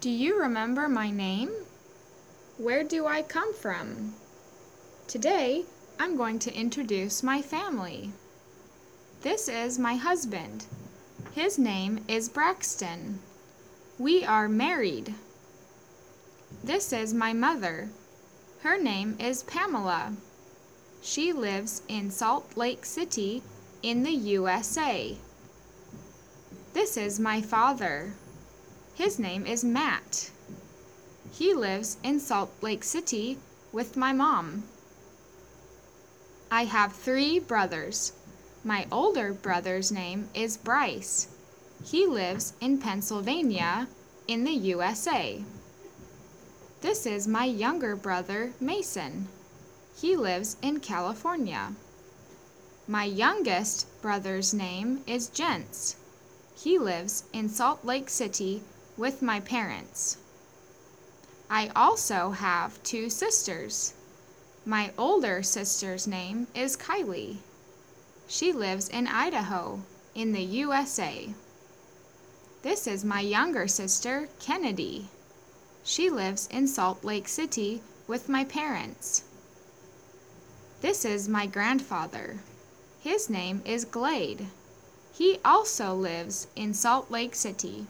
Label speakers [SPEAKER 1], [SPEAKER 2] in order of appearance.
[SPEAKER 1] Do you remember my name? Where do I come from? Today, I'm going to introduce my family. This is my husband. His name is Braxton. We are married. This is my mother. Her name is Pamela. She lives in Salt Lake City in the USA. This is my father. His name is Matt. He lives in Salt Lake City with my mom. I have three brothers. My older brother's name is Bryce. He lives in Pennsylvania in the USA. This is my younger brother, Mason. He lives in California. My youngest brother's name is Jens. He lives in Salt Lake City with my parents. I also have two sisters. My older sister's name is Kylie. She lives in Idaho, in the USA. This is my younger sister, Kennedy. She lives in Salt Lake City with my parents. This is my grandfather. His name is Glade. He also lives in Salt Lake City.